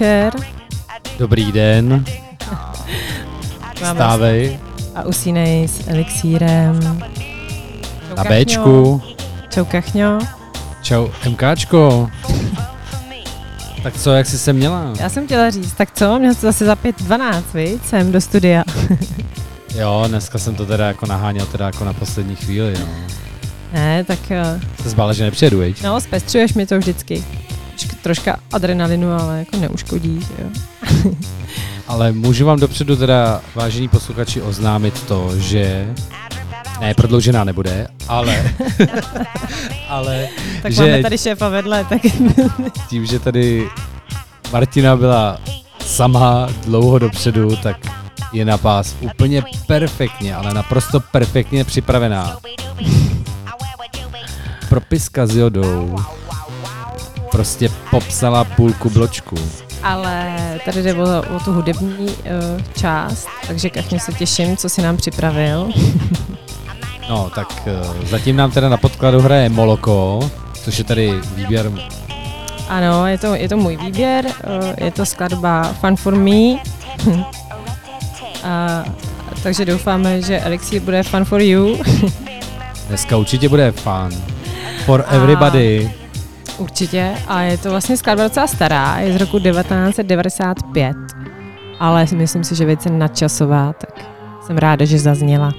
večer. Dobrý den, stávej A usínej s elixírem. na Bčku. Čau kachňo. Čau MKčko. Tak co, jak jsi se měla? Já jsem chtěla říct, tak co, měl jsi zase za 5.12, viď, sem do studia. Jo, dneska jsem to teda jako naháněl teda jako na poslední chvíli, no. ne, tak eh, Se zbála, že nepřijedu, viď? no, zpestřuješ mi to vždycky. Troška- adrenalinu, ale jako neuškodí, že jo. Ale můžu vám dopředu teda, vážení posluchači, oznámit to, že ne, prodloužená nebude, ale, ale, Tak že máme tady šéfa vedle, tak tím, že tady Martina byla sama dlouho dopředu, tak je na pás úplně perfektně, ale naprosto perfektně připravená. Propiska s jodou prostě popsala půlku bločku. ale tady jde o, o tu hudební uh, část, takže kachně se těším, co si nám připravil. No, tak eh, zatím nám teda na podkladu hraje Moloko, což je tady výběr, Ano, je to, je to můj výběr, eh, je to skladba Fun for Me. A, takže doufáme, že Elixir bude Fun for You. dneska určitě bude fun. For everybody. Určitě. A je to vlastně skladba docela stará, je z roku 1995. Ale myslím si, že věc je nadčasová, tak jsem ráda, že zazněla.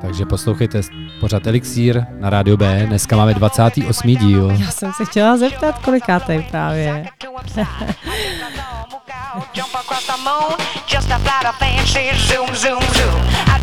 Takže poslouchejte pořád Elixír na rádio B. Dneska máme 28. díl. Já jsem se chtěla zeptat, kolikátej právě. Jump across the moon, just a flight of fancy zoom, zoom, zoom.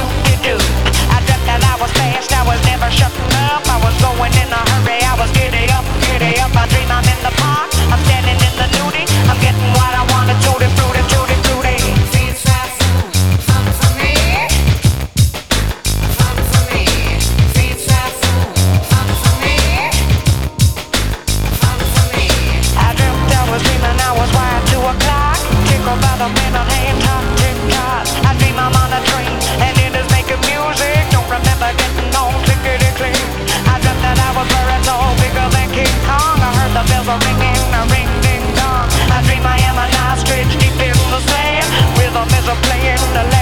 I dreamt that I was fast, I was never shutting up. I was going in a hurry, I was giddy up, giddy up. I dream I'm in the park, I'm standing in the nudie. I'm getting what I wanted, tutti frutti, tutti frutti. I dreamt I was dreaming I was wired to a clock. Tickled by the minute hand, top tick tock. I dream I'm playing the land.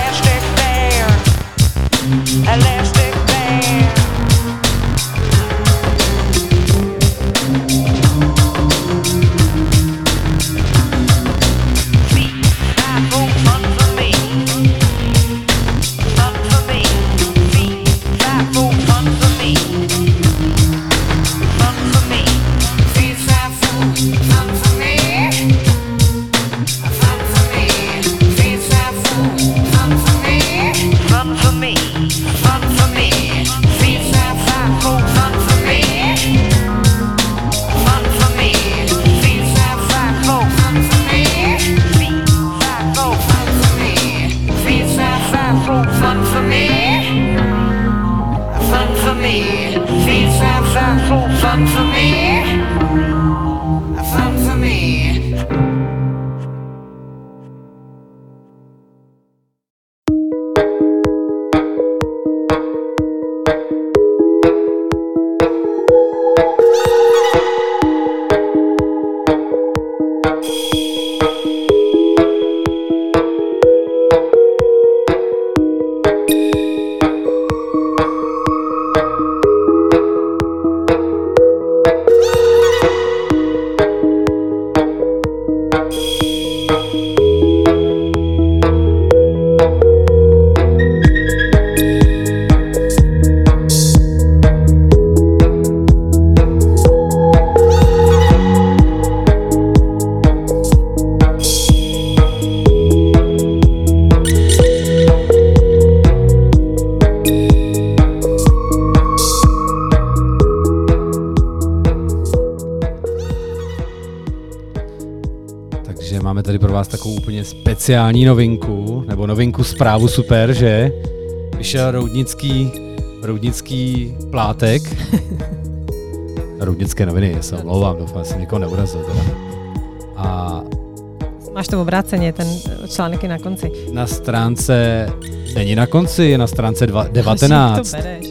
Speciální novinku, nebo novinku zprávu super, že vyšel roudnický, roudnický plátek. Roudnické noviny, já se omlouvám, doufám, že někoho neurazil. Teda. A Máš to obráceně, ten článek je na konci. na stránce, není na konci, je na stránce dva, Že 19. To bereš.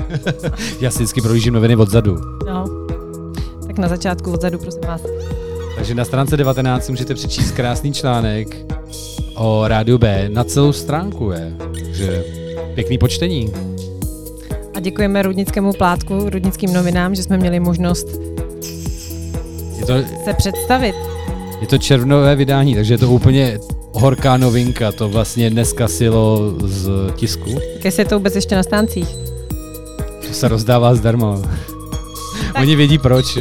Já si vždycky projíždím noviny odzadu. No. Tak na začátku odzadu, prosím vás. Takže na stránce 19 si můžete přečíst krásný článek o rádiu B. Na celou stránku je. Takže pěkný počtení. A děkujeme Rudnickému plátku, Rudnickým novinám, že jsme měli možnost Je to, se představit. je to červnové vydání, takže je to úplně horká novinka. To vlastně dneska silo z tisku. Když je to vůbec ještě na stáncích. To se rozdává zdarma. Oni vědí proč.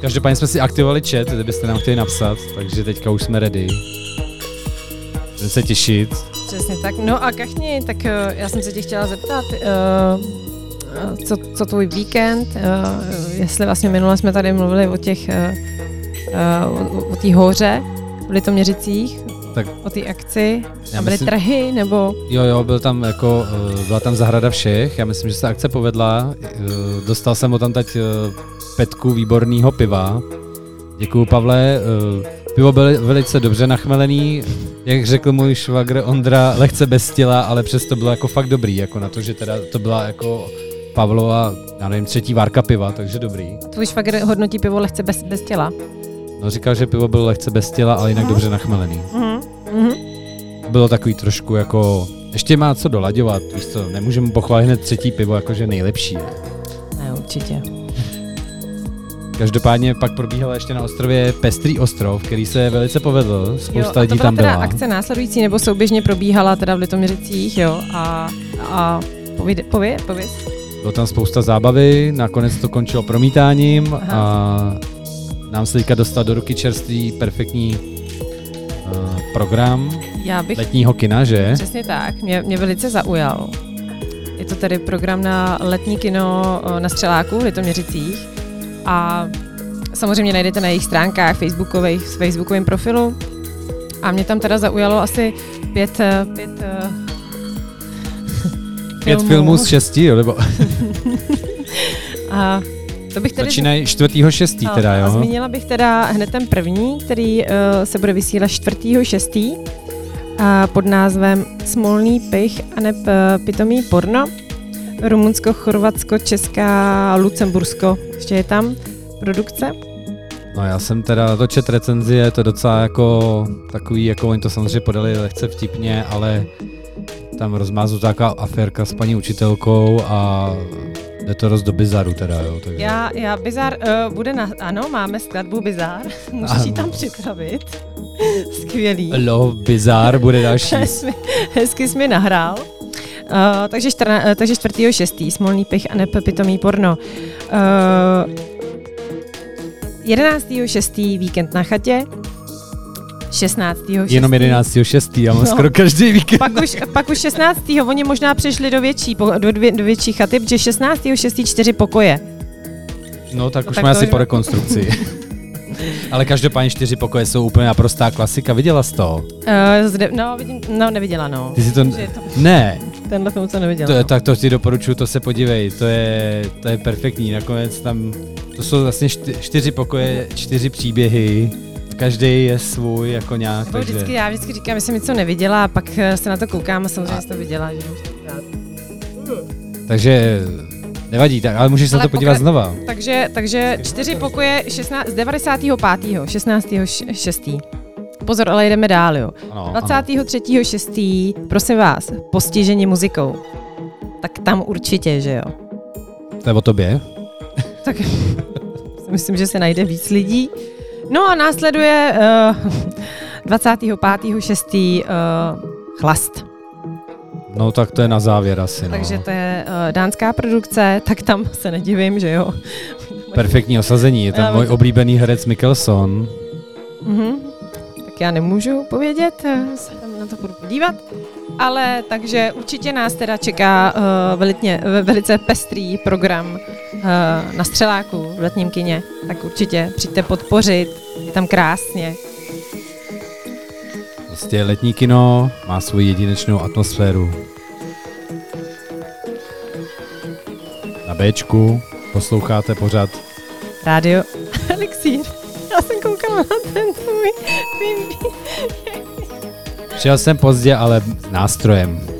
Každopádně jsme si aktivovali chat, kdybyste nám chtěli napsat, takže teďka už jsme ready. Budeme se těšit. Přesně tak. No a Kachni, tak eh, já jsem se tě chtěla zeptat, eh, eh, co, co tvůj víkend, jestli vlastně minule jsme tady mluvili o těch, o, o té hoře v Litoměřicích, Tak o té akci, Já a byly myslím- trhy, nebo Jo, jo, byl tam jako, byla tam zahrada všech, já myslím, že se akce povedla, dostal jsem od tam teď petku výborného piva. Děkuju, Pavle. Pivo bylo velice dobře nachmelený, jak řekl můj švagr Ondra, lehce bez těla, ale přesto bylo jako fakt dobrý, jako na to, že teda to byla jako Pavlova, já nevím, třetí várka piva, takže dobrý. tvůj švagr hodnotí pivo lehce bez, bez těla. No říkal, že pivo bylo lehce bez těla, ale jinak Mhm. dobře nachmelený. Mhm. Mhm. Bylo takový trošku jako, ještě má co dolaďovat, víš co, nemůžeme pochválit hned třetí pivo, jakože nejlepší. Ne, určitě. Každopádně pak probíhal ještě na ostrově Pestrý ostrov, který se velice povedl, spousta jo, lidí to byla tam teda akce následující, nebo souběžně probíhala teda v Litoměřicích, jo, a, a pověd, pověd, pověd. Bylo tam spousta zábavy, nakonec to končilo promítáním Aha. a nám se teďka dostal do ruky čerstvý perfektní uh, program Já bych letního kina, že? Přesně tak, mě, mě velice zaujal. Je to tedy program na letní kino eh, na Střeláku v Litoměřicích a samozřejmě najdete na jejich stránkách facebookových, s facebookovým profilu a mě tam teda zaujalo asi pět, eh, pět, eh, Pět filmů z šesti, jo, nebo A to bych tedy začínají čtvrtýho šestý a, teda, A jo? zmínila bych teda hned ten první, který uh, se bude vysílat 4.6. A pod názvem Smolný pich a neb uh, pitomý porno. Rumunsko, Chorvatsko, Česká, Lucembursko. Ještě je tam produkce. No já jsem teda na to čet recenzi, je to docela jako takový, jako oni to samozřejmě podali lehce vtipně, ale tam rozmázu taková aférka s paní učitelkou a jde to dost do bizaru teda, jo. Takže. Já, já Bizar uh, bude na... Ano, máme skladbu Bizar. Můžeš ji tam připravit. Skvělý. Love Bizar bude další. Hezky, hezky jsi mi nahrál. Uh, takže, čtrna, uh, takže 4.6. Smolný pich a neb pitomý porno. Uh, 11.6. víkend na chatě. 16.6. Jenom 11.6. já mám No. skoro každý víkend. Pak už, pak už 16. oni možná přešli do větší, do, dvě, do větší chaty, protože 16.6. čtyři pokoje. No tak No už tak má to asi po rekonstrukci. Ale každopádně čtyři pokoje jsou úplně naprostá klasika. Viděla jsi to? Uh, zde, no, vidím, no, neviděla, no. Ty si to... To Ne, tenhle film, co neviděla. to je, no. tak to ti doporučuji, to se podívej, to je, to je perfektní. Nakonec tam, to jsou vlastně čty, čtyři pokoje, čtyři příběhy, každý je svůj jako nějak, Nebo takže... vždycky, já vždycky říkám, že jsem něco neviděla a pak eh, se na to koukám a samozřejmě jsi to viděla. Že? Takže nevadí, tak, ale můžeš se na to podívat pokra- znova. Takže, takže čtyři pokoje 16, z 95. 16. 6. Pozor, ale jdeme dál, jo. Ano, ano. 23. 6. prosím vás, postižení muzikou. Tak tam určitě, že jo. To je o tobě. Tak myslím, že se najde víc lidí. No a následuje uh, 25. 6. Uh, chlast. No tak to je na závěr asi, no. Takže to je uh, dánská produkce, tak tam se nedivím, že jo. Perfektní osazení, je tam můj oblíbený herec Mikkelson. Mhm. Tak já nemůžu povědět, eh, se tam na to budu podívat. Ale takže určitě nás teda čeká uh, velitně, ve- velice pestrý program uh, na Střeláku v letním kině. Tak určitě přijďte podpořit, je tam krásně. Prostě letní kino má svoji jedinečnou atmosféru. Na Bčku posloucháte pořád Rádio Elixír. Já jsem koukala na ten tvůj Přijel jsem pozdě, ale s nástrojem.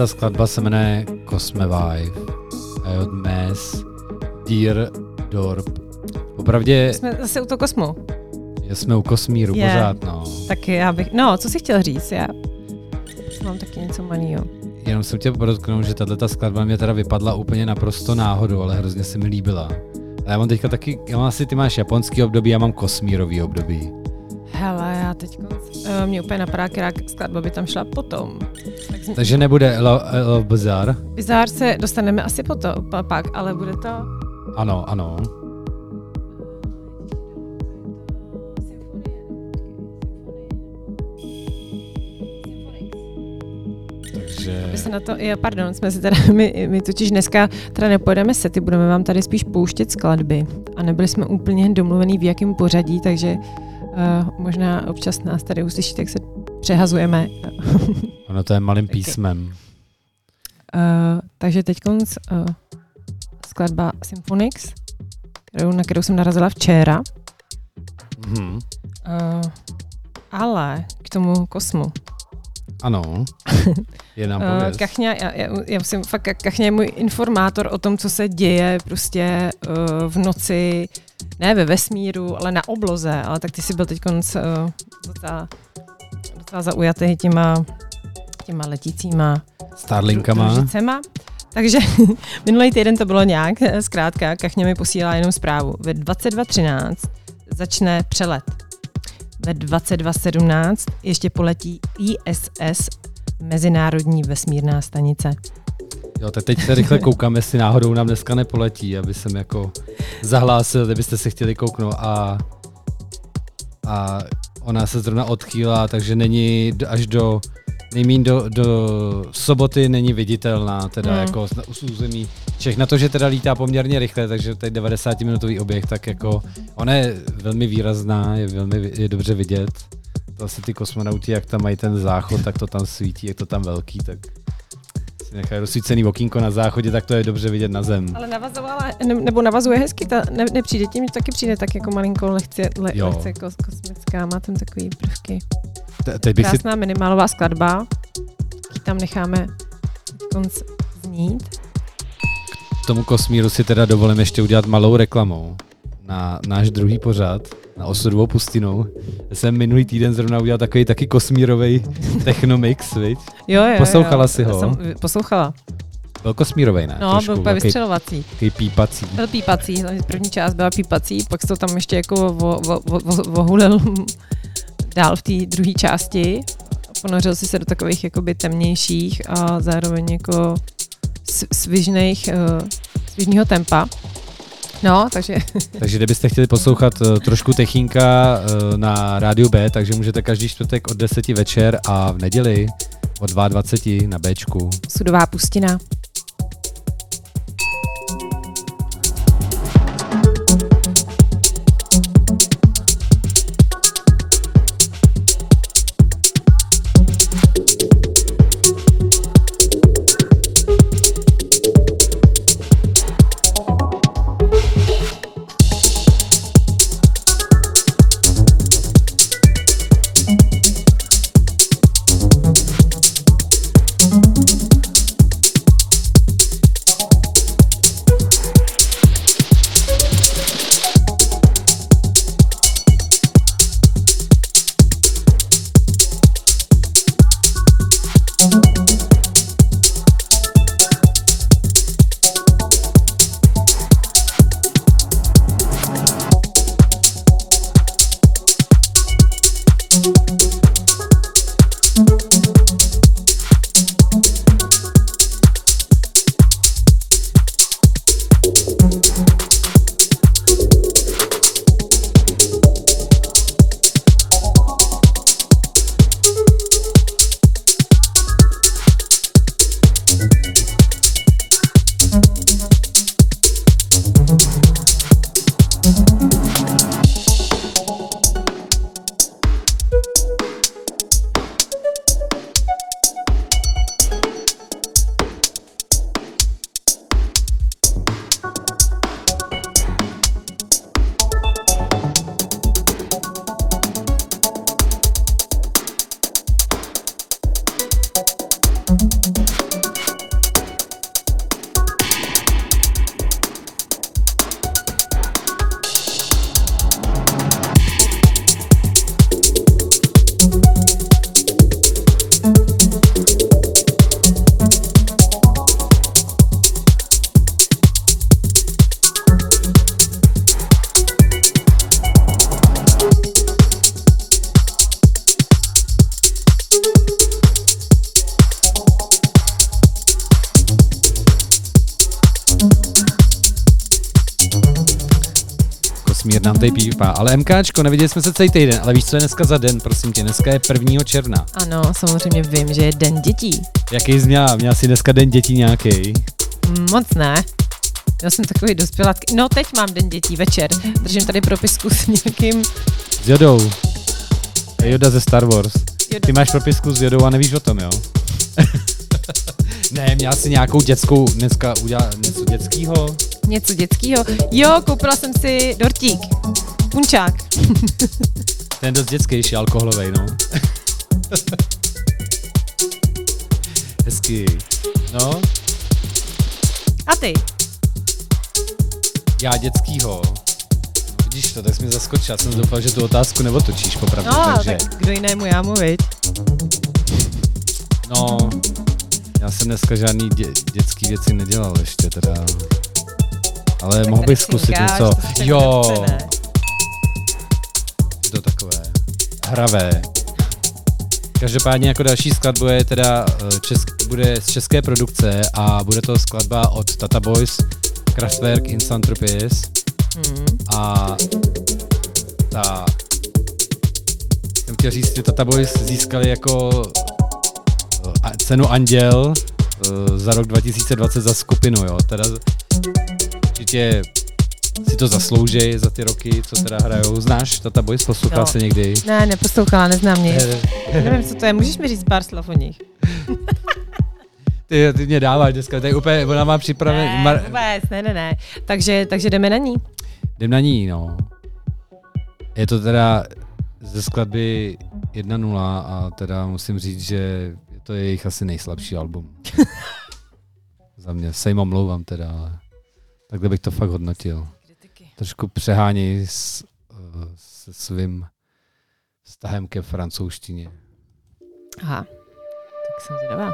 Ta skladba se jmenuje Cosme Vibe a je od Mes Dear Dorp. Popravdě Jsme zase u toho kosmu. jsme u Kosmíru Je. pořád, no. Tak já bych, no, co jsi chtěl říct? Já mám taky něco malýho. Jenom jsem chtěl podotknout, že tahle ta skladba mě teda vypadla úplně naprosto náhodou, ale hrozně se mi líbila. A já mám teďka taky, já mám asi, ty máš japonský období, já mám kosmírový období. Teď uh, mě úplně napadá, která skladba by tam šla potom. Tak z- Takže nebude Love, Love Bazaar? Bizár se dostaneme asi potom, pa, pak, ale bude to... Ano, ano. Takže... Se na to, jo, pardon, jsme si teda, my, my totiž dneska teda nepojedeme sety, budeme vám tady spíš pouštět skladby a nebyli jsme úplně domluvený v jakém pořadí, takže možná občas nás tady uslyšíte, jak se přehazujeme. Ono to je malým písmem. Uh, takže teď uh, skladba Symphonix, kterou, na kterou jsem narazila včera, Mhm. uh, ale k tomu kosmu. Ano. Je nám pověz. Kachňa, já, já, já musím, fakt, Kachňa je můj informátor o tom, co se děje prostě uh, v noci, ne ve vesmíru, ale na obloze, ale tak ty jsi byl teď uh, docela, docela zaujatý těma, těma letícíma Starlinkama. družicema. Takže minulý týden to bylo nějak, eh, zkrátka, Kachně mi posílá jenom zprávu. Ve 22.13 začne přelet. Ve 22.17 ještě poletí ISS, Mezinárodní vesmírná stanice. Jo, tak teď se rychle koukám, jestli náhodou nám dneska nepoletí, aby jsem jako zahlásil, kdybyste se chtěli kouknout a, a ona se zrovna odchýlá, takže není až do nejmín do, do soboty není viditelná, teda Hmm. jako z, z území Čech. Na to, že teda lítá poměrně rychle, takže tady 90 minutový objekt, tak jako ona je velmi výrazná, je velmi je dobře vidět. To asi ty kosmonauti, jak tam mají ten záchod, tak to tam svítí, jak to tam velký, tak si nechají rozsvícený okýnko na záchodě, tak to je dobře vidět na zem. Ale navazovala, ne, nebo navazuje hezky, ta, ne, nepřijde tím, že taky přijde tak jako malinko lehce, le, Jo. lehce kos, kosmická, má tam takový prvky. Te- Teď bych si Krásná minimálová skladba, ji tam necháme konc znít. tomu kosmíru si teda dovolím ještě udělat malou reklamu na náš druhý pořad, na osudovou pustinou. Jsem minulý týden zrovna udělal takový taky kosmírový technomix, viď? Jo, jo, Poslouchala jo. jsi ho? Jsem, poslouchala. Byl kosmírový, ne? No, byl úplně vystřelovací. Takový pípací. Byl pípací, první část byla pípací, pak se to tam ještě jako vo- vo- vo- vo- vohulil dál v té druhé části. Ponořil si se do takových jakoby temnějších a zároveň jako svižných, uh, svižného tempa. No, takže Takže kdybyste chtěli poslouchat uh, trošku techínka uh, na rádiu B, takže můžete každý čtvrtek od 10 večer a v neděli od 22 na Bčku. sudová pustina. Kosmír nám tady pípá. Ale MKčko, neviděli jsme se celý týden, ale víš, co je dneska za den, prosím tě, dneska je 1. června. Ano, samozřejmě vím, že je den dětí. Jaký jsi měla? Měla jsi dneska den dětí nějaký? Moc ne. Já jsem takový dospělá. No, teď mám den dětí večer. Držím tady propisku s nějakým... S Jodou. Joda ze Star Wars. Joda. Ty máš propisku s Jodou a nevíš o tom, jo? ne, měla jsi nějakou dětskou, dneska udělala něco dětského? Něco dětského. Jo, koupila jsem si dortík. Punčák. Ten je dost dětský, ještě alkoholový, no. Hezky. No, A ty? já dětskýho. Vidíš to, tak jsi mi zaskočil. Já jsem doufal, že tu otázku neotočíš, popravdě. No, takže, tak kdo jinému já mu, viď? no, já jsem dneska žádný dě, dětský věci nedělal ještě teda. Ale Tak mohl bych zkusit cinkáš, něco. Jo, nechce, to takové hravé. Každopádně jako další skladbu je teda eh, česk, bude z české produkce a bude to skladba od Tata Boys, Kraftwerk in Saint-Tropez Hmm. a ta jsem chtěl říct, že Tata Boys získali jako cenu Anděl eh, za rok 2020 za skupinu, jo. Teda určitě si to zaslouží za ty roky, co teda hrajou. Znáš Tata Boys? Poslouchal No. se někdy? Ne, neposlouchala, neznám nic. Nevím, co to je. Můžeš mi říct pár slov o nich? Ty, ty mě dáváš dneska, tady úplně, ona má připravený, Ne, mar, vůbec, ne, ne, ne. Takže, takže jdeme na ní. jdem na ní, no. Je to teda ze skladby 1.0 a teda musím říct, že je to jejich asi nejslabší album. Za mě, se jim omlouvám teda, ale takhle bych to fakt hodnotil. Trošku přehání s, eh, se svým vztahem ke francouzštině. Aha, tak jsem zvědavá.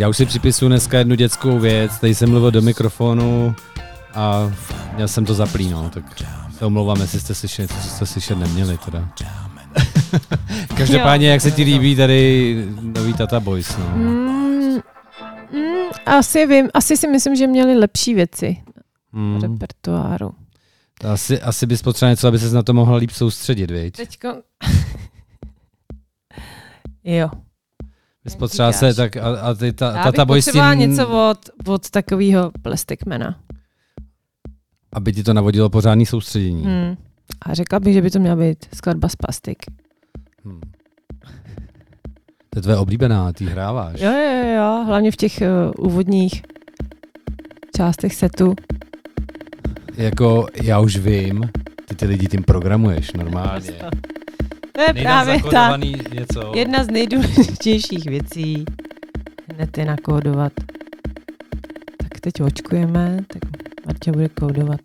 Já už si připisuju dneska jednu dětskou věc, tady jsem mluvil do mikrofonu a měl jsem to zaplý, no, tak se omlouvám, jestli jste slyšeli, co jste slyšet neměli teda. Každopádně, jak se ti líbí tady nový Tata Boys, no. Mm, mm, asi vím, asi si myslím, že měli lepší věci v Hmm. repertoáru. Asi, asi bys potřeboval něco, aby ses na to mohla líp soustředit, viď? Teďko... jo. Bys jak potřebovala říkáš. se, tak a, a ty ta, Já Tata bych potřebovala něco od, od takového plastikmana. aby ti to navodilo pořádný soustředění. Hmm. A řekla bych, že by to měla být skladba z plastik. Hmm. To je tvoje oblíbená, ty hráváš. Jo, jo, jo, jo, hlavně v těch uh, úvodních částech setu. Jako, já už vím, ty ty lidi tím programuješ normálně. To je právě ta něco. jedna z nejdůležitějších věcí. Hned je nakódovat. Tak teď očkujeme, tak Marta bude kódovat.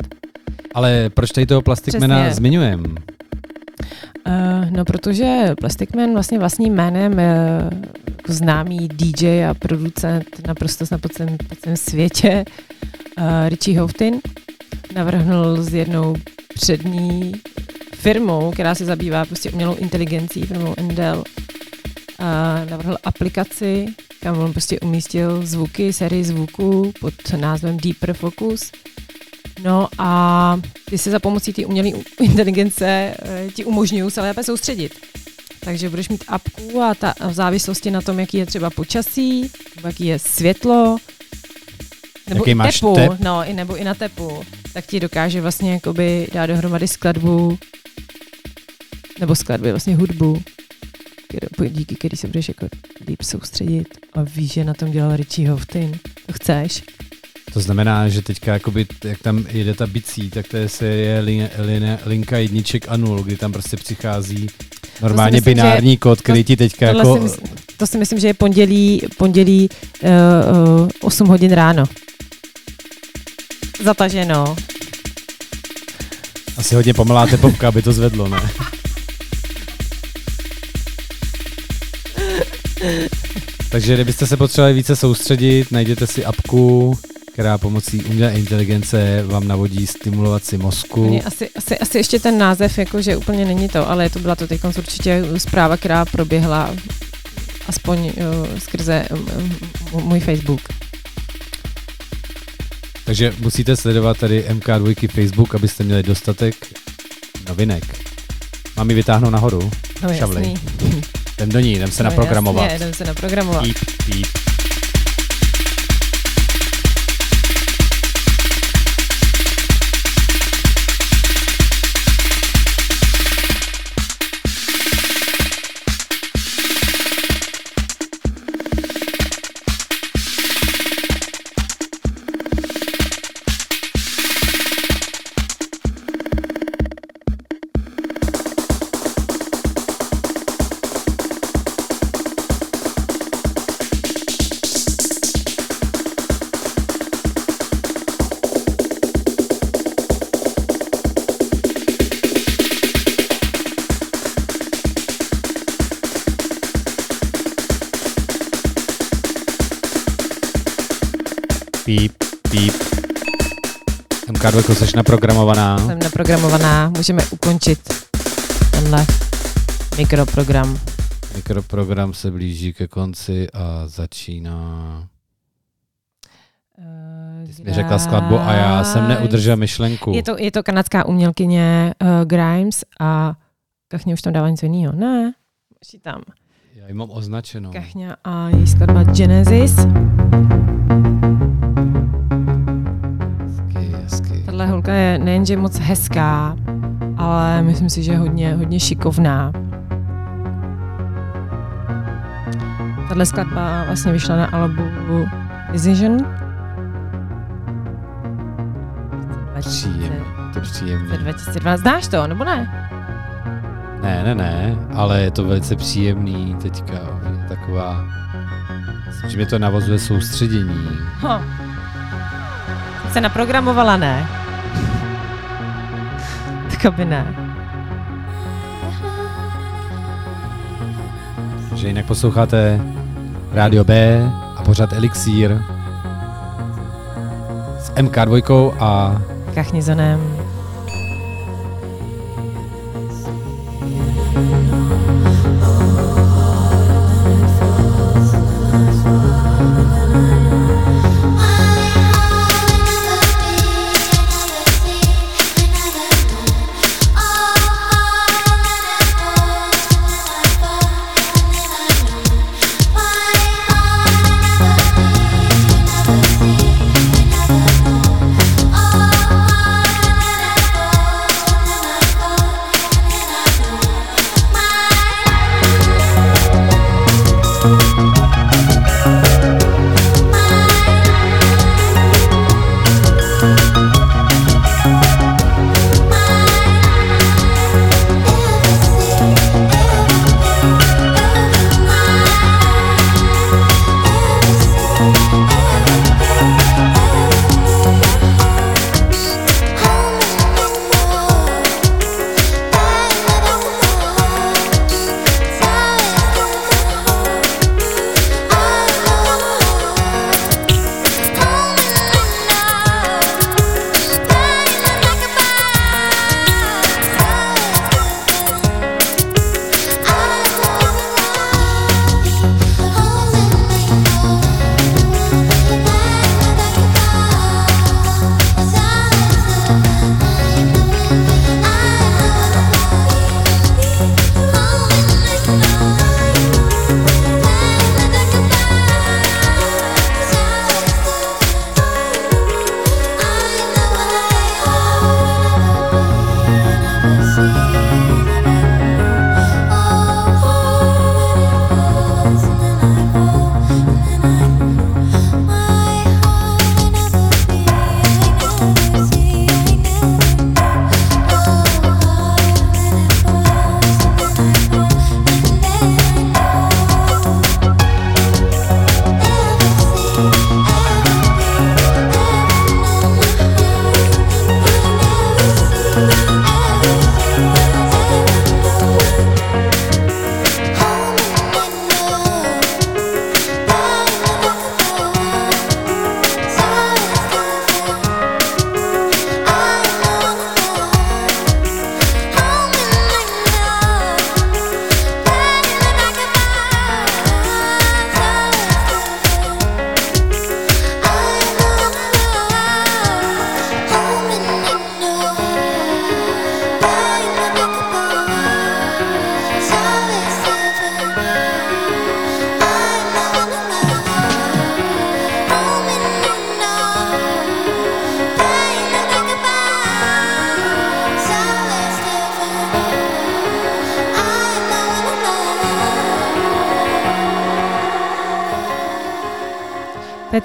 Ale proč tady toho plastikmena Přesně. zmiňujem? Uh, no, protože Plastic Man vlastně vlastním jménem uh, jako známý DJ a producent naprosto na celém, po celém světě uh, Richie Houghton navrhnul s jednou přední firmou, která se zabývá prostě umělou inteligencí, firmou Endel, uh, navrhl aplikaci, kam on prostě umístil zvuky, sérii zvuků pod názvem Deeper Focus. No a ty se za pomocí té umělé inteligence eh, ti umožňují se lépe soustředit. Takže budeš mít apku a ta v závislosti na tom, jaký je třeba počasí, nebo jaký je světlo, nebo Jaký i máš tepu, tep? no, i nebo i na tepu, tak ti dokáže vlastně jakoby dát dohromady skladbu, nebo skladby, vlastně hudbu, kterou- díky který se budeš jako líp soustředit a víš, že na tom dělal Richie Houghton. To chceš? To znamená, že teďka, jakoby, jak tam jede ta bicí, tak to je, je lin, lin, linka jedniček a nul, kdy tam prostě přichází normálně myslím, binární kód, který ti teďka jako... si myslím, to si myslím, že je pondělí, pondělí uh, uh, 8 hodin ráno. Zataženo. Asi hodně pomaláte popka, aby to zvedlo, ne? Takže kdybyste se potřebovali více soustředit, najděte si apku, která pomocí umělé inteligence vám navodí stimulaci mozku. Mě Asi, asi, asi ještě ten název, jako, že úplně není to, ale to byla to teď určitě zpráva, která proběhla aspoň uh, skrze um, můj Facebook. Takže musíte sledovat tady MK2 Facebook, abyste měli dostatek novinek. Mám ji vytáhnout nahoru? No Šavlej. jasný. Jdem do ní, jdem se No naprogramovat. Jasně, jdem se naprogramovat. Píp, píp. MK2, jsi naprogramovaná. Jsem naprogramovaná, můžeme ukončit tenhle mikroprogram. Mikroprogram se blíží ke konci a začíná. Ty jsi mi řekla skladbu a já jsem neudržel myšlenku. Je to, je to kanadská umělkyně uh, Grimes a Kachně už tam dává něco jiného. Ne, ještě tam. Já ji mám označenou. Kachňa a její skladba Genesis. Holka je nejenže moc hezká, ale myslím si, že je hodně, hodně šikovná. Tahle skladba vlastně vyšla na albu Decision. Příjemný, to je příjemný. 2012. Znáš to, nebo ne? Ne, ne, ne, ale je to velice příjemný teďka. Je taková, myslím, že mě to navozuje soustředění. Ho. Jsem se naprogramovala, ne? Tak aby ne. Že jinak posloucháte Rádio B a pořád Elixír s MK2 a Kachnizonem.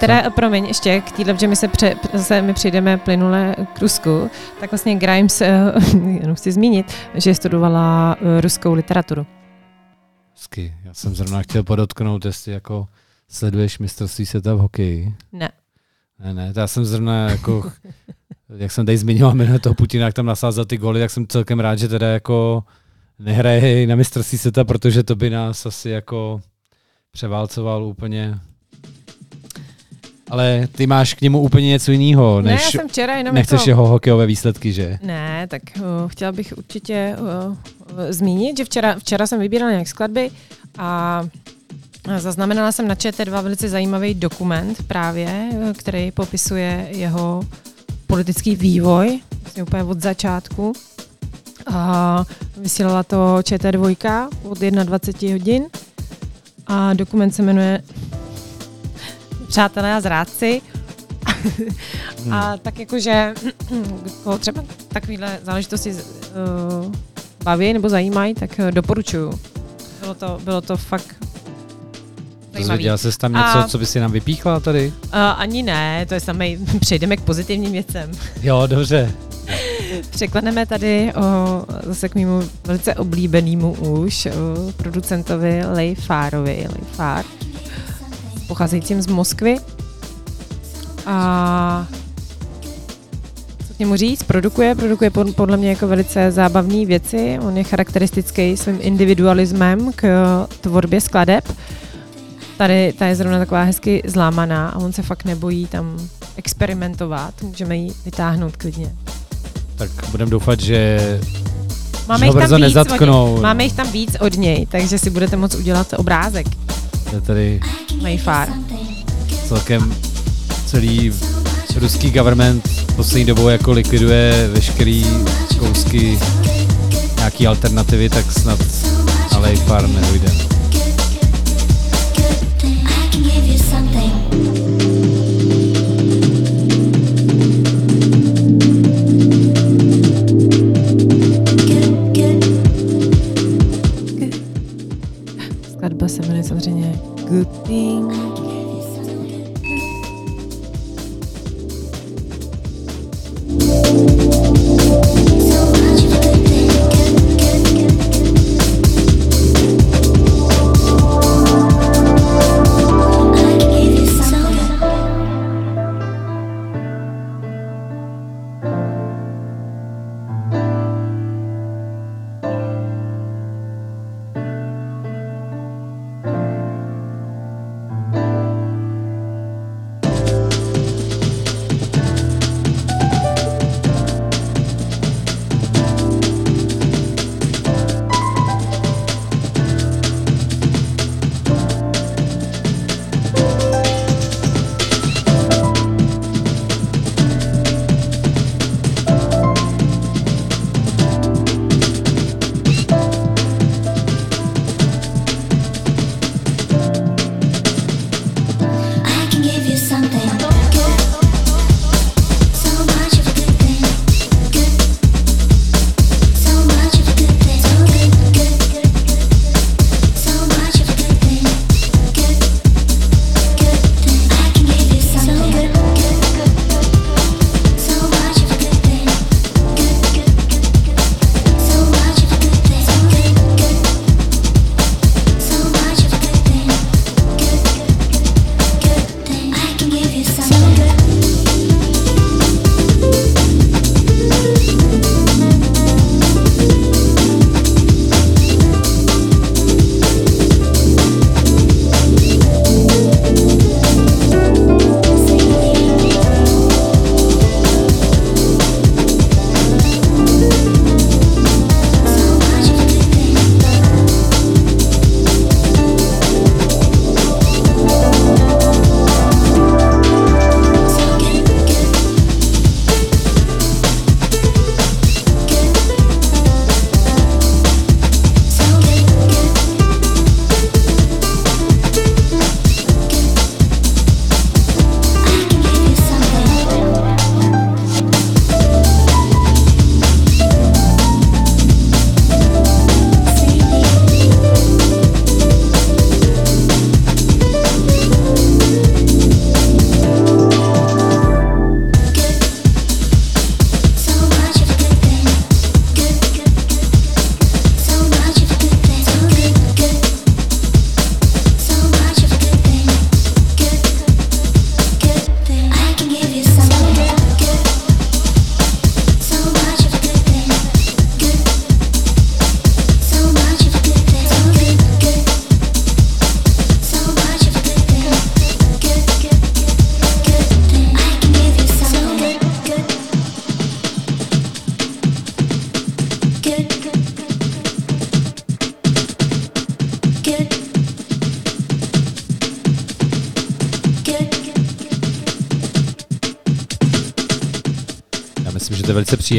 Teda, promiň, ještě k téhle, že my se pře, zase my přijdeme plynule k Rusku, tak vlastně Grimes, eh, jenom chci zmínit, že studovala eh, ruskou literaturu. Hezky. Já jsem zrovna chtěl podotknout, jestli jako sleduješ mistrovství světa v hokeji. Ne. Ne, ne, já jsem zrovna jako, jak jsem tady zmiňoval jméno toho Putina, jak tam nasázel ty goly, tak jsem celkem rád, že teda jako nehraje na mistrovství světa, protože to by nás asi jako převálcoval úplně. Ale ty máš k němu úplně něco jiného, Ne, než já jsem včera jenom nechceš jako... jeho hokejové výsledky, že? Ne, tak uh, chtěla bych určitě uh, zmínit, že včera, včera jsem vybírala nějak skladby a a zaznamenala jsem na ČT2 velice zajímavý dokument právě, eh, který popisuje jeho politický vývoj, vlastně úplně od začátku. A vysílala to ČT2 od 21 hodin a dokument se jmenuje Přátelé a zrádci. a tak jakože koho třeba takovýhle záležitosti uh, baví nebo zajímají, tak uh, doporučuju. Bylo to, bylo to fakt. Dozvěděla jsi tam něco, A- co by si nám vypíchla tady? Uh, ani ne, to je samé, přejdeme k pozitivním věcem. Jo, dobře. Překleneme tady o, zase k mému velice oblíbenému už o, producentovi Lej Fárovi, Lej Fár, pocházejícím z Moskvy. A co k němu říct? Produkuje, produkuje pod- podle mě jako velice zábavné věci. On je charakteristický svým individualismem k tvorbě skladeb. Tady ta je zrovna taková hezky zlámaná a on se fakt nebojí tam experimentovat. Můžeme ji vytáhnout klidně. Tak budeme doufat, že Máme jich, tam víc nezatknou. od, máme jich tam víc od něj, takže si budete moct udělat obrázek. Je tady Mayfar. celkem celý ruský government poslední dobou jako likviduje veškerý kousky nějaký alternativy, tak snad ale pár nedojde. Good Thing.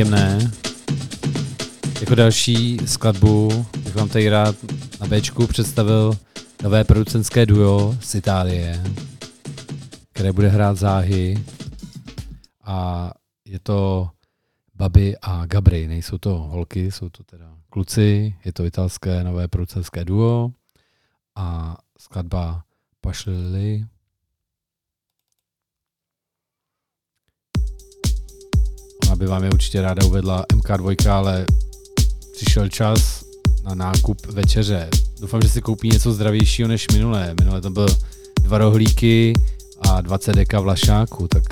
Příjemné. Jako další skladbu bych vám tady rád na Bčku představil nové producentské duo z Itálie, které bude hrát záhy. A je to Babi a Gabry. Nejsou to holky, jsou to teda kluci. Je to italské nové producentské duo. A skladba Pašlili. By vám je určitě ráda uvedla MK2, ale přišel čas na nákup večeře. Doufám, že si koupí něco zdravějšího než minulé. Minulé to byl dva rohlíky a 20 deka vlašáku, tak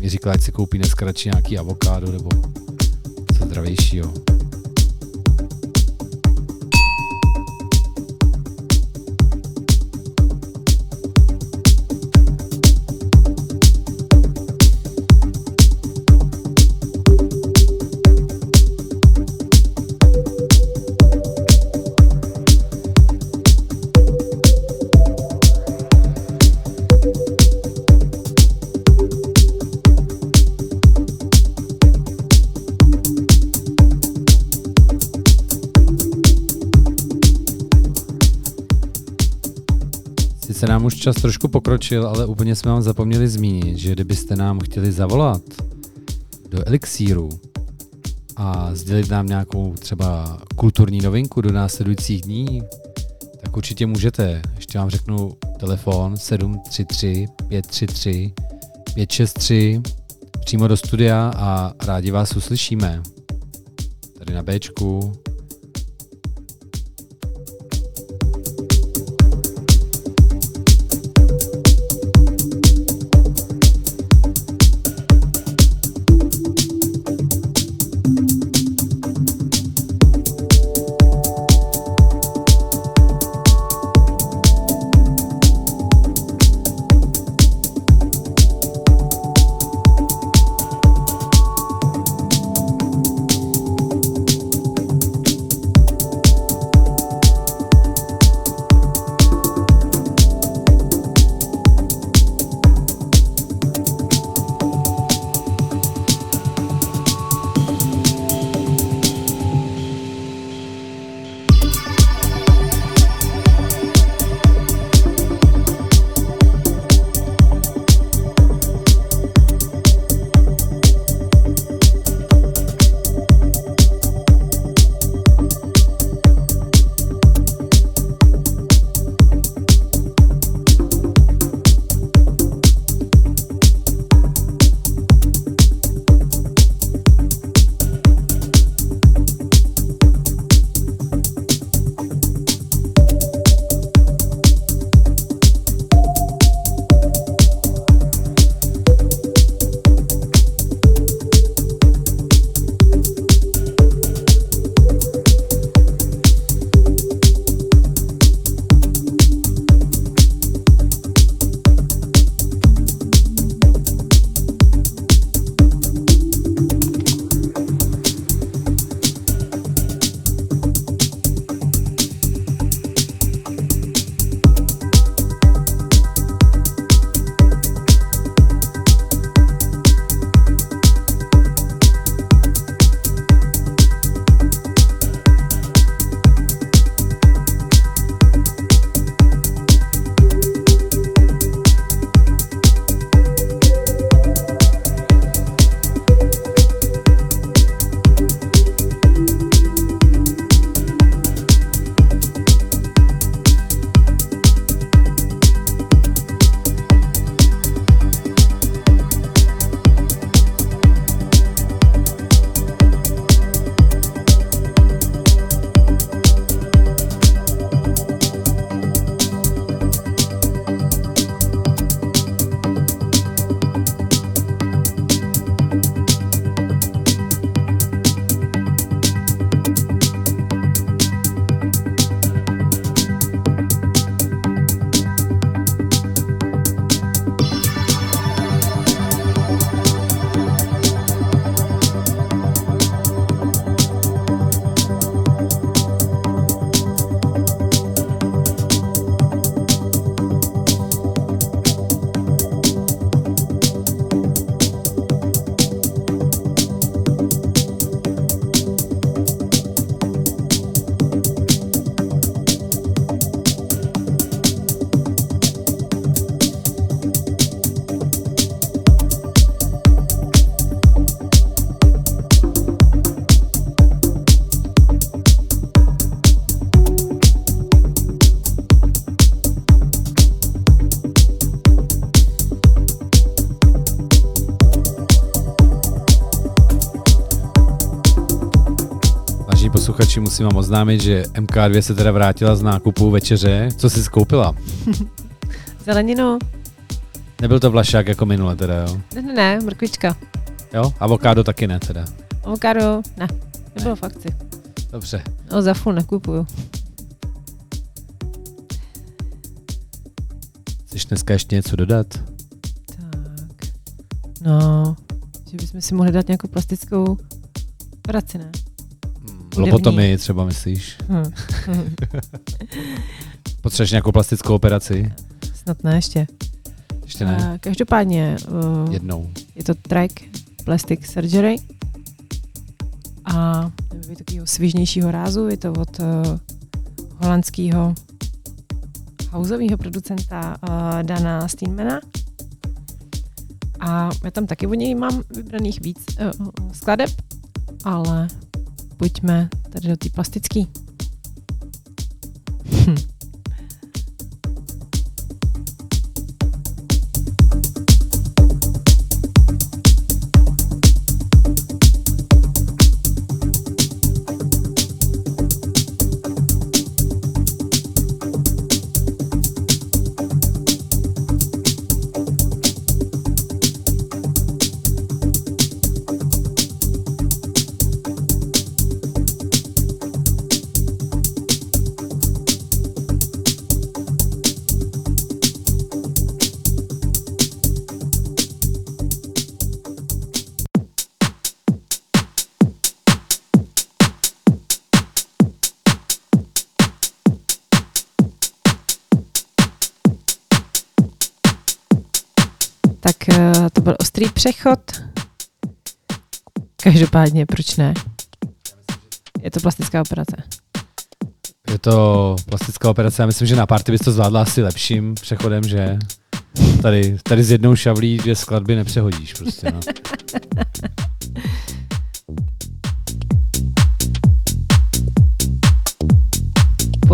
mi říkal, ať si koupí dneska radši nějaký avokádo nebo co zdravějšího. Čas trošku pokročil, ale úplně jsme vám zapomněli zmínit, že kdybyste nám chtěli zavolat do Elixíru a sdělit nám nějakou třeba kulturní novinku do následujících dní, tak určitě můžete. Ještě vám řeknu telefon 733 533 563 přímo do studia a rádi vás uslyšíme. Tady na Bčku. Musím vám oznámit, že MK2 se teda vrátila z nákupu večeře. Co jsi skoupila? Zeleninu? Nebyl to vlašák jako minule teda, jo? Ne, ne, ne, mrkvička. Jo? Avokádo taky ne teda. Avokádo? Ne, nebylo v akci. Dobře. No za fůl nekupuju. Chceš dneska ještě něco dodat? Tak. No, že bychom si mohli dát nějakou plastickou operaci, ne? Hudební. Lobotomii třeba myslíš? Hm. hm. Potřebuješ nějakou plastickou operaci? Snad ne ještě. Ještě ne. A každopádně uh, Jednou. je to track Plastic Surgery a je takového svižnějšího rázu. Je to od uh, holandského houseového producenta uh, Dana Steenmana. A já tam taky od něj mám vybraných víc uh, skladeb, ale pojďme tady do té plastické. Hm. Ostrý přechod. Každopádně, proč ne? Je to plastická operace. Je to plastická operace, já myslím, že na party bys to zvládla asi lepším přechodem, že? Tady, tady s jednou šavlí dvě skladby nepřehodíš prostě, no.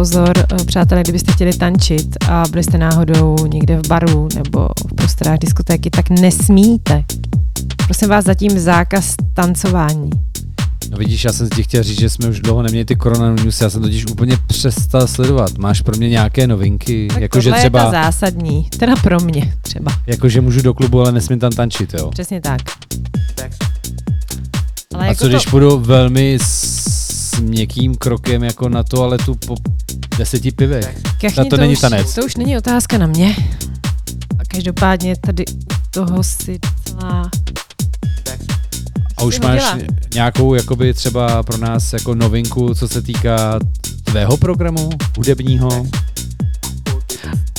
Pozor, eh, přátelé, kdybyste chtěli tančit a byli jste náhodou někde v baru nebo v prostorách diskotéky, tak nesmíte. Prosím vás, zatím zákaz tancování. No vidíš, já jsem ti chtěl říct, že jsme už dlouho neměli ty korona news, já jsem totiž úplně přestal sledovat. Máš pro mě nějaké novinky? Tak Jakože tohle je ta třeba, zásadní, teda pro mě třeba. jakože můžu do klubu, ale nesmím tam tančit, jo? Přesně tak. Ale A jako co když to, půjdu velmi s měkkým krokem jako na toaletu po deseti pivech? kachni, to není už, tanec. To už není otázka na mě. A každopádně tady toho si docela... A už máš hodila. nějakou jakoby třeba pro nás jako novinku, co se týká tvého programu hudebního?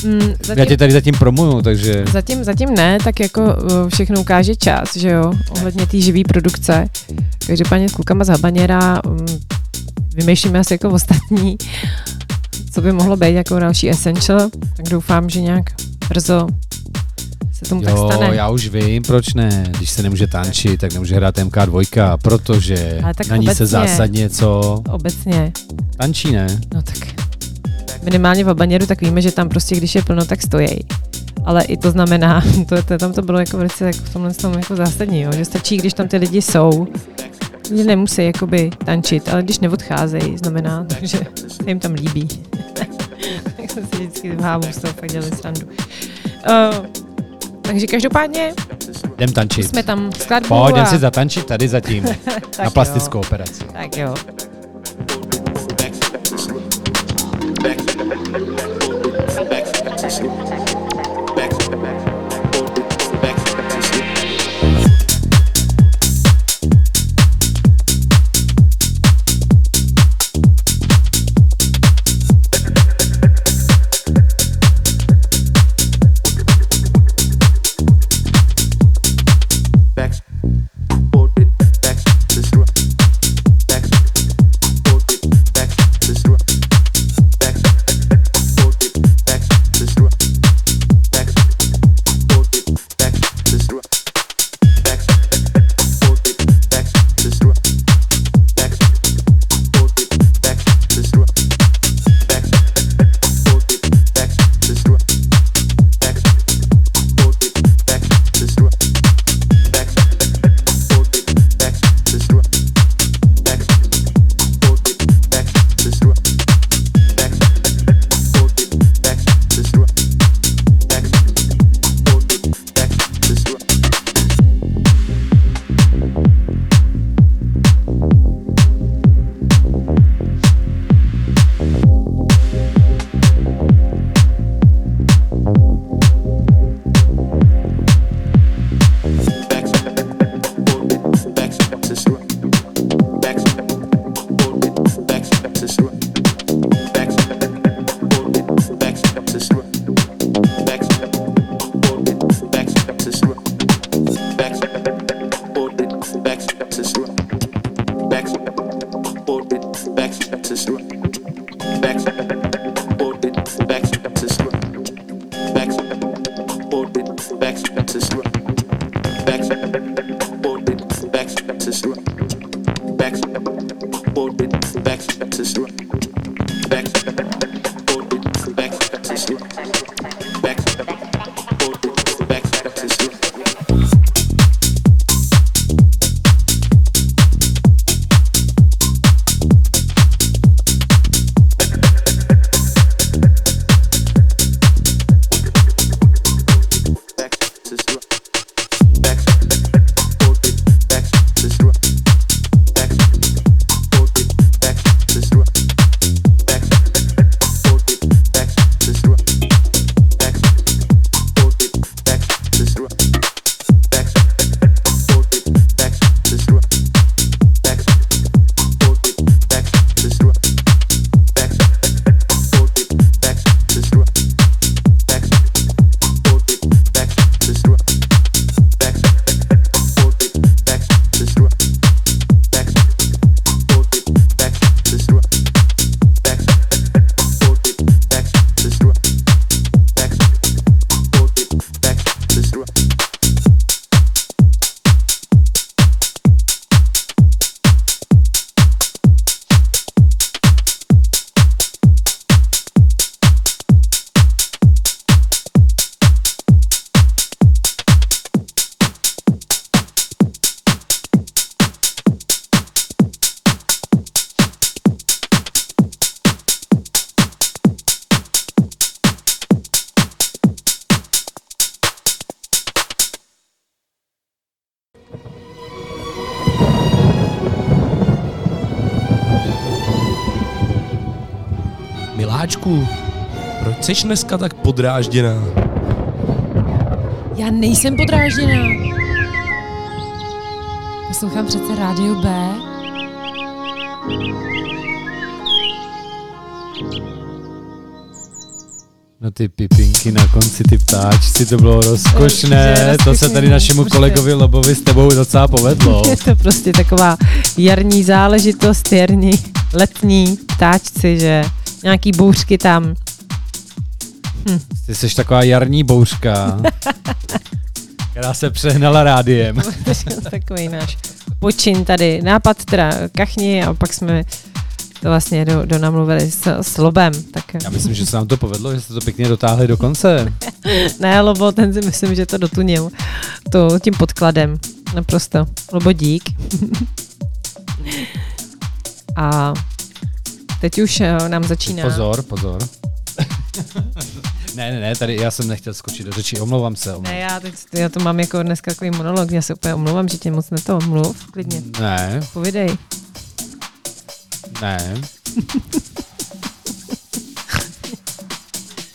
Mm, Já zatím, tě tady zatím promuju, takže zatím, zatím ne, tak jako uh, všechno ukáže čas, že jo, ohledně té živý produkce. Každopádně s klukama z Habaněra um, vymýšlíme asi jako ostatní, co by mohlo být jako další essential, tak doufám, že nějak brzo se tomu tak jo, stane. já už vím, proč ne. Když se nemůže tančit, tak nemůže hrát MK2, protože tak na ní se obecně. zásadně co Obecně, tančí, ne? no tak minimálně v Habaněru, tak víme, že tam prostě, když je plno, tak stojí. Ale i to znamená, to, to, tam to bylo jako velice jako v tomhle tom jako zásadní, jo, že stačí, když tam ty lidi jsou, že nemusí jakoby tančit, ale když neodcházejí, znamená to, že se jim tam líbí. tak jsme si vždycky v hávu z toho fakt dělali srandu. Uh, takže každopádně Jdem tančit. jsme tam skladbu Pojď, a... si zatančit tady zatím, na jo, plastickou operaci. Tak jo. backs, jsi dneska tak podrážděná? Já nejsem podrážděná. Poslouchám přece rádio B. No ty pipinky na konci, ty ptáčci, to bylo rozkošné. Určitě, To se rozkošné, tady našemu kolegovi Lobovi s tebou docela povedlo. Je to prostě taková jarní záležitost, jarní, letní ptáčci, že nějaký bouřky tam. Ty jsi taková jarní bouřka, která se přehnala rádiem. Takový náš počin tady. Nápad teda kachni a pak jsme to vlastně do, do namluvili s, s Lobem. Tak Já myslím, že se nám to povedlo, že jste to pěkně dotáhli do konce. ne, Lobo, ten si myslím, že to dotunil to, tím podkladem. Naprosto. Lobo dík. a teď už eh, nám začíná. Pozor, pozor. Ne, ne, ne, tady já jsem nechtěl skočit do řeči, omlouvám se. Omlouvám. Ne, já, teď, já to mám jako dneska takový monolog, já se úplně omlouvám, že tě moc neto mluv, klidně, Ne, povidej. ne.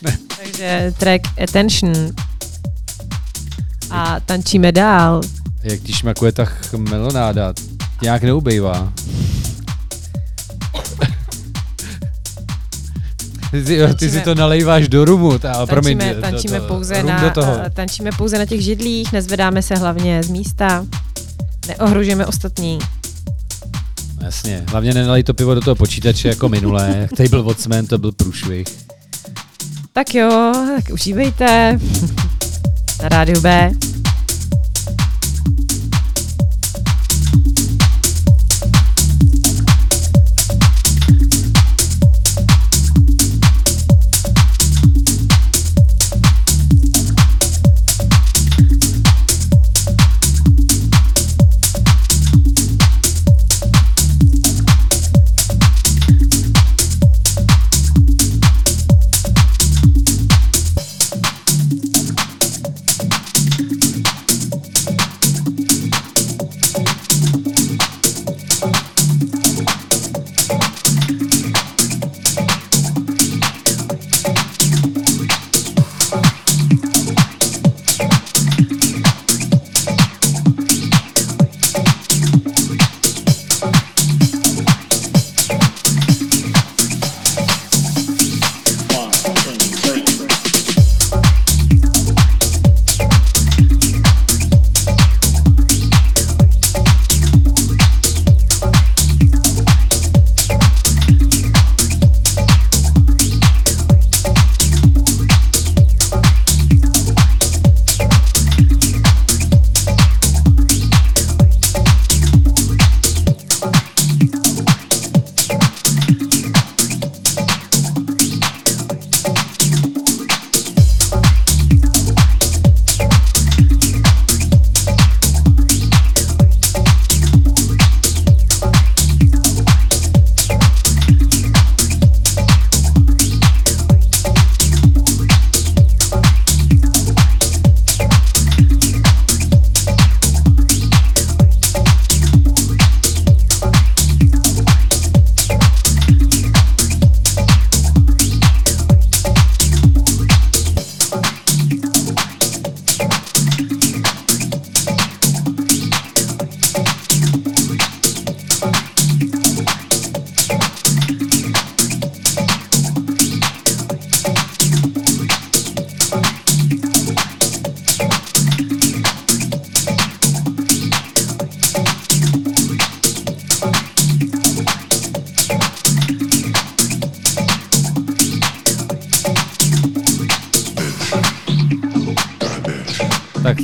Takže track Attention a tančíme dál. Jak ti šmakuje ta melonáda, nějak neubejvá. Ty, si, ty si Tančíme. to nalejváš do rumu, ta, promiň, Tančíme, tančíme, do- pouze rum na, do toho. eh, tančíme pouze na těch židlích, nezvedáme se hlavně z místa, neohrožujeme ostatní. Jasně, hlavně nenalej to pivo do toho počítače jako minulé. Table Watchman to byl průšvih. Tak jo, tak užívejte na rádiu B.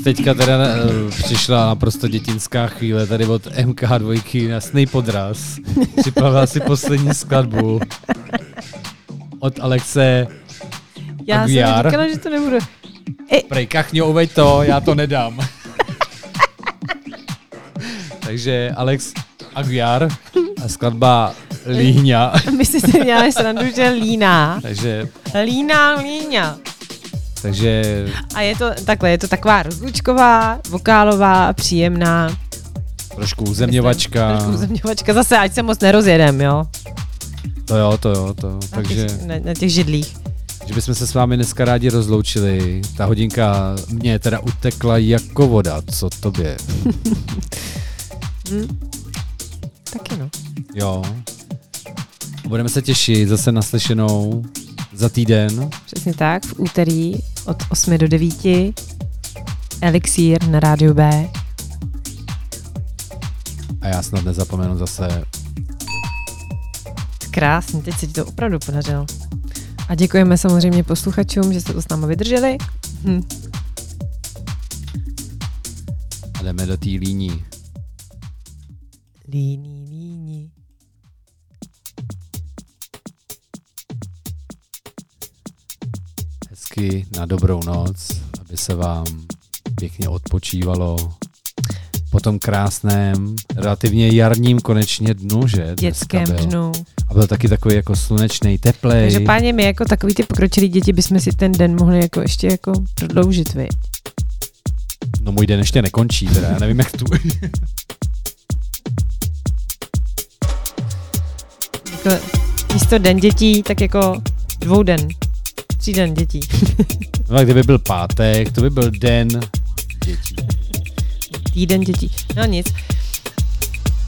teďka teda uh, přišla naprosto dětinská chvíle tady od MK2 na snej podraz. Připravila si poslední skladbu od Alexe Já Aguiar. jsem říkala, že to nebudu. Prej, kachně, uveď to, já to nedám. Takže Alex Aguiar a skladba Líhňa. My si si děláme srandu, že líná. Takže, Líná, líňa. Takže A je to takhle, je to taková rozlučková, vokálová, příjemná. trošku uzemňovačka. Trošku uzemňovačka. Zase, ať se moc nerozjedem, jo? To jo, to jo, to. Na, Takže, těch, na, na těch židlích. že bychom se s vámi dneska rádi rozloučili. Ta hodinka mě teda utekla jako voda. Co tobě? Taky no. Jo. Budeme se těšit zase naslyšenou za týden. Přesně tak, v úterý od 8 do 9. Elixír na rádiu B. A já snad nezapomenu zase Krásně, teď se ti to opravdu podařilo. A děkujeme samozřejmě posluchačům, že jste to s námi vydrželi. Hm. a jdeme do té líní. Líní, líní. Hezky na dobrou noc, aby se vám pěkně odpočívalo po tom krásném, relativně jarním konečně dnu, že? Dětském byl. dnu. A byl taky takový jako slunečný, teplej. Takže páně, my jako takový ty pokročilí děti bychom si ten den mohli jako ještě jako prodloužit, viď? No můj den ještě nekončí, teda já nevím jak tu. Jako místo den dětí, tak jako dvou den. Tří den dětí. No a kdyby byl pátek, to by byl den dětí. Týden dětí. No nic.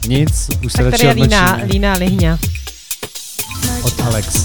Nic, už se Tak tady je líná, odmlčíme líná lihňa. od Alex.